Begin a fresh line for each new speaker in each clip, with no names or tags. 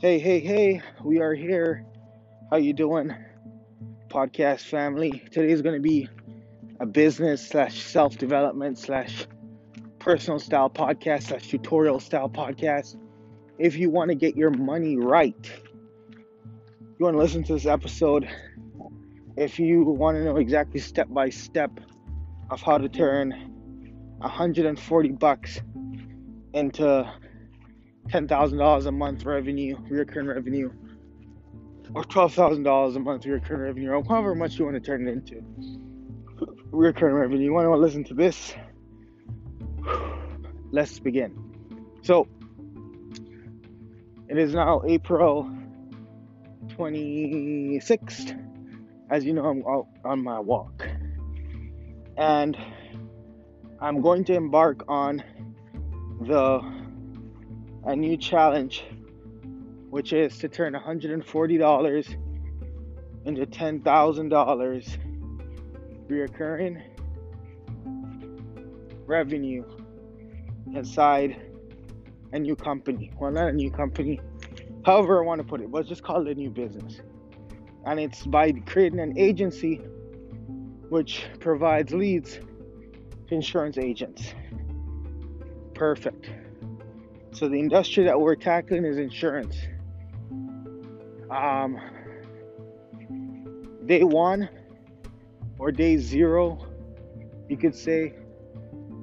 Hey, hey, hey, we are here. How you doing? Podcast family. Today is going to be a business slash self-development slash personal style podcast slash tutorial style podcast. If you want to get your money right, you want to listen to this episode. If you want to know exactly step by step of how to turn 140 bucks into $10,000 a month revenue, recurring revenue, or $12,000 a month recurring revenue, or however much you want to turn it into. Recurring revenue. You want to listen to this? Let's begin. So, it is now April 26th. As you know, I'm out on my walk. And I'm going to embark on the a new challenge, which is to turn $140 into $10,000 reoccurring revenue inside a new company. Well, not a new company, however I want to put it, but just call it a new business. And it's by creating an agency which provides leads to insurance agents. Perfect. So the industry that we're tackling is insurance. Um, day one or day zero, you could say.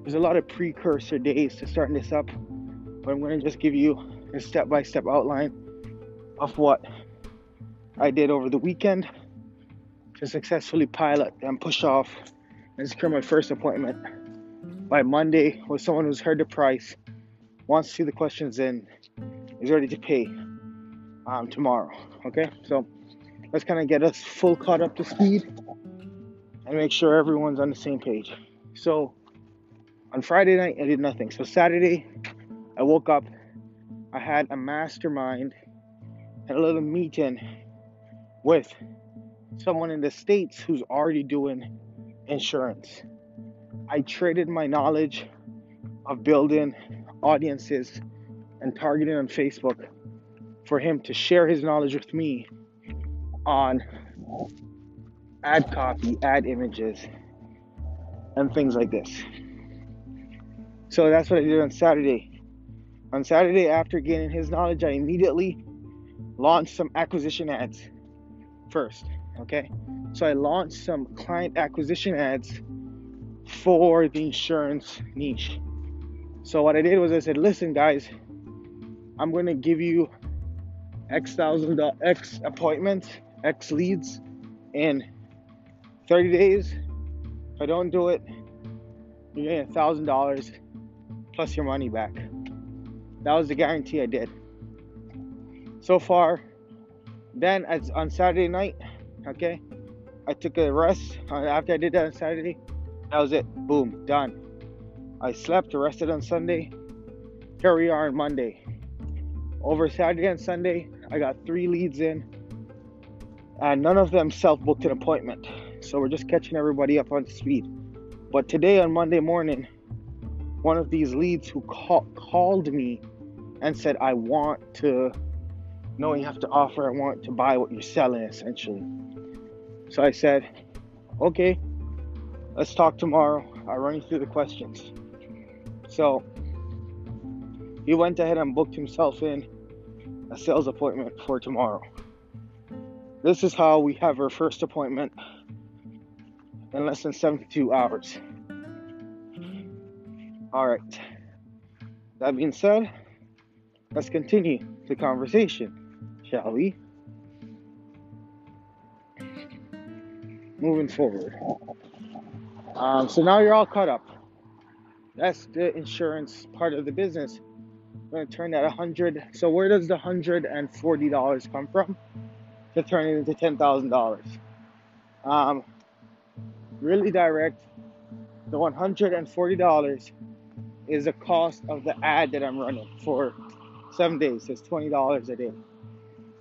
There's a lot of precursor days to starting this up, but I'm going to just give you a step by step outline of what I did over the weekend to successfully pilot and push off and secure my first appointment by Monday with someone who's heard the price wants to see the questions in, is ready to pay um, tomorrow. Okay, so let's kind of get us full caught up to speed and make sure everyone's on the same page. So on Friday night, I did nothing. So Saturday, I woke up, I had a mastermind, had a little meeting with someone in the States who's already doing insurance. I traded my knowledge of building audiences and targeting on Facebook for him to share his knowledge with me on ad copy, ad images, and things like this. So that's what I did on Saturday. On Saturday, after gaining his knowledge, I immediately launched some acquisition ads first. Okay, so I launched some client acquisition ads for the insurance niche. So what I did was I said, listen, guys, I'm to give you X thousand X appointments, X leads in 30 days. If I don't do it, you're getting a thousand dollars plus your money back. That was the guarantee I did. So far, then as on Saturday night, okay, I took a rest. Uh, after I did that on Saturday, that was it. Boom, done. I slept, rested on Sunday. Here we are on Monday. Over Saturday and Sunday, I got three leads in, and none of them self booked an appointment. So we're just catching everybody up on speed. But today on Monday morning, one of these leads who call, called me and said, I want to know you have to offer, I want to buy what you're selling essentially. So I said, okay, let's talk tomorrow. I'll run you through the questions. So he went ahead and booked himself in a sales appointment for tomorrow. This is how we have our first appointment in less than 72 hours. All right. That being said, let's continue the conversation, shall we? Moving forward. Um, so now you're all caught up. That's the insurance part of the business. I'm to turn that 100. So where does the $140 come from to turn it into $10,000? Um, really direct. The $140 is the cost of the ad that I'm running for seven days. It's $20 a day.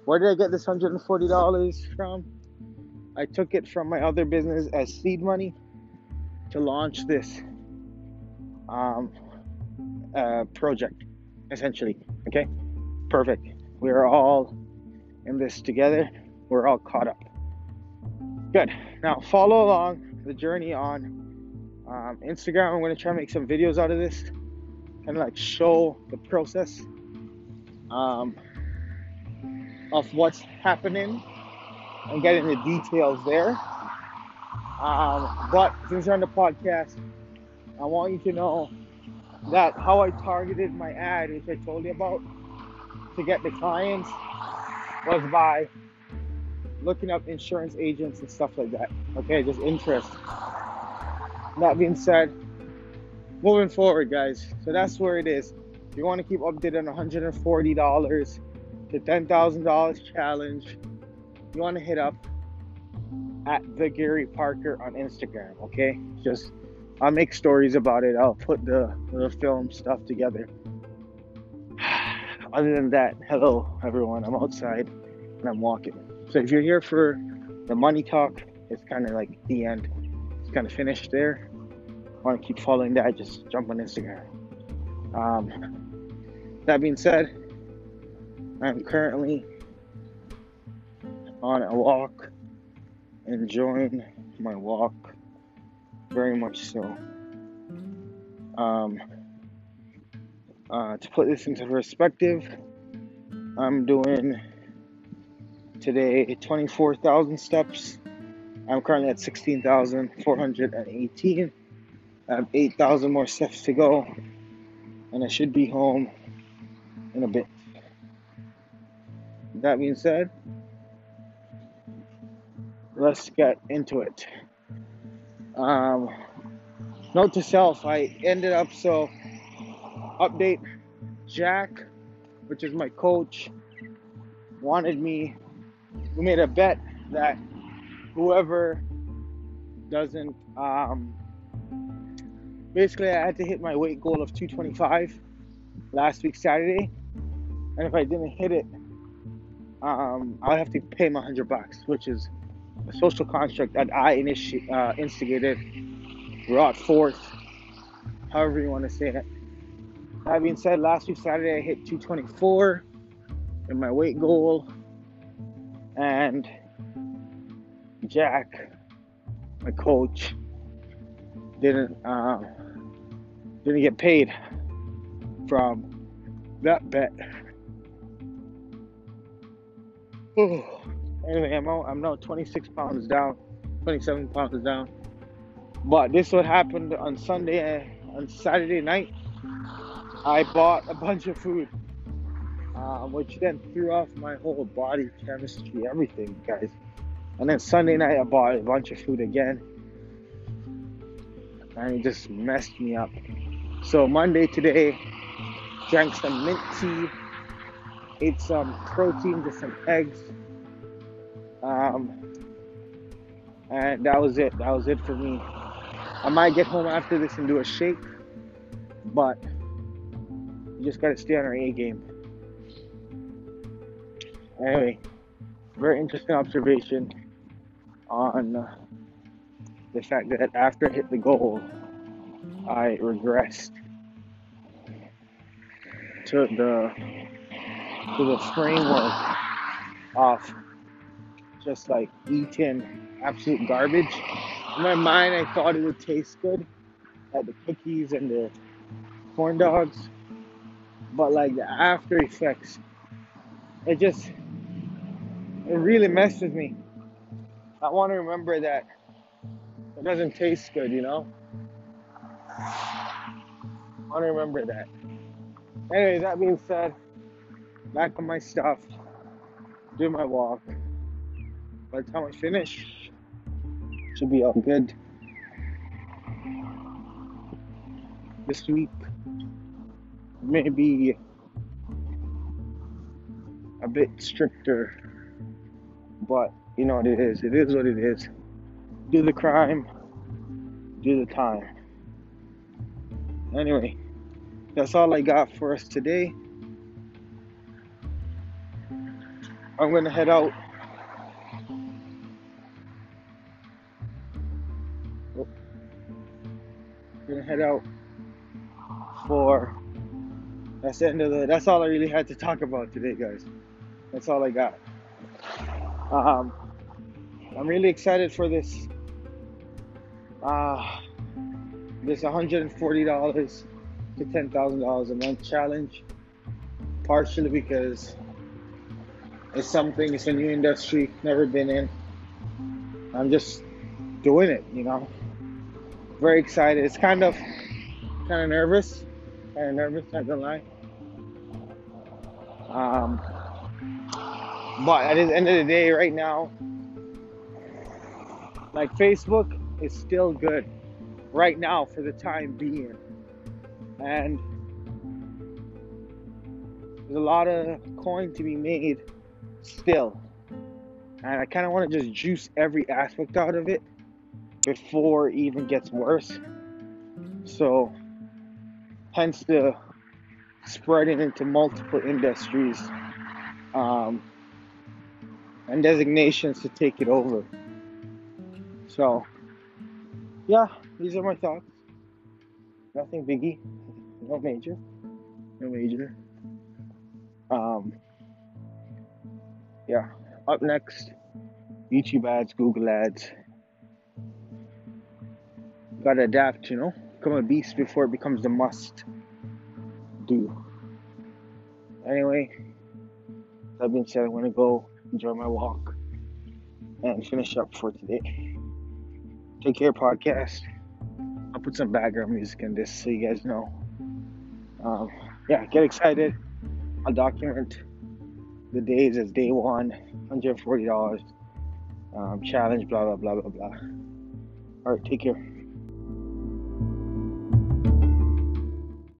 Where did I get this $140 from? I took it from my other business as seed money to launch this um, uh, project, essentially. Okay, perfect. we're all in this together. We're all caught up. Good. Now follow along the journey on um, Instagram. I'm going to try to make some videos out of this, and like show the process um, of what's happening and getting the details there. Um, but since you're on the podcast, I want you to know that how I targeted my ad, which I told you about, to get the clients was by looking up insurance agents and stuff like that. Okay, just interest. That being said, moving forward, guys. So that's where it is. If you want to keep updated on $140 to $10,000 challenge, you want to hit up at the Gary Parker on Instagram. Okay, just I'll make stories about it. I'll put the the film stuff together. Other than that, hello everyone. I'm outside and I'm walking. So if you're here for the money talk, it's kind of like the end. It's kind of finished there. Want to keep following that? Just jump on Instagram. Um, that being said, I'm currently on a walk, enjoying my walk very much so. Um, uh, to put this into perspective, I'm doing today 24,000 steps. I'm currently at 16,418. I have 8,000 more steps to go, and I should be home in a bit. That being said, let's get into it. Um, note to self: I ended up so update. Jack, which is my coach, wanted me we made a bet that whoever doesn't um, basically I had to hit my weight goal of 225 last week Saturday, and if I didn't hit it, um, I would have to pay him 100 bucks, which is a social construct that I initi- uh, instigated, brought forth, however you want to say it. That being said, last week Saturday I hit 224 in my weight goal and Jack, my coach, didn't uh, didn't get paid from that bet. Anyway, I'm I'm now 26 pounds down, 27 pounds down. But this what happened on Sunday, on Saturday night. I bought a bunch of food um, which then threw off my whole body chemistry, everything, guys. And then Sunday night, I bought a bunch of food again, and it just messed me up. So Monday today, drank some mint tea, ate some protein, just some eggs, um, and that was it. That was it for me. I might get home after this and do a shake, but you just gotta stay on our A game. Anyway, very interesting observation on the fact that after I hit the goal, I regressed to the to the framework of just like eating absolute garbage. In my mind, I thought it would taste good, like the cookies and the corn dogs, but like the after effects, it just it really messed with me. I want to remember that it doesn't taste good, you know? I want to remember that. Anyway, that being said, back on my stuff, do my walk. By the time I finish, should be all good. This week, maybe a bit stricter but you know what it is. It is what it is. Do the crime, do the time. Anyway, that's all I got for us today. I'm gonna head out. Out for that's the end of the that's all I really had to talk about today guys. That's all I got. Um, I'm really excited for this. Uh, this $140 to $10,000 a month challenge, partially because it's something, it's a new industry, never been in. I'm just doing it, you know. Very excited. It's kind of, kind of nervous, kind of nervous, not gonna lie. Um, but at the end of the day, right now, like Facebook is still good right now for the time being. And there's a lot of coin to be made still. And I kind of want to just juice every aspect out of it before it even gets worse. So, hence the spreading into multiple industries um, and designations to take it over. So, yeah, these are my thoughts. Nothing biggie, no major, no major. Um, yeah, up next, YouTube ads, Google ads. Gotta adapt, you know, become a beast before it becomes the must do. Anyway, that being said, I'm gonna go enjoy my walk and finish up for today. Take Care podcast. I'll put some background music in this so you guys know. Um, yeah, get excited. I'll document the days as day one, $140 um, challenge, blah, blah, blah, blah, blah. All right, take care.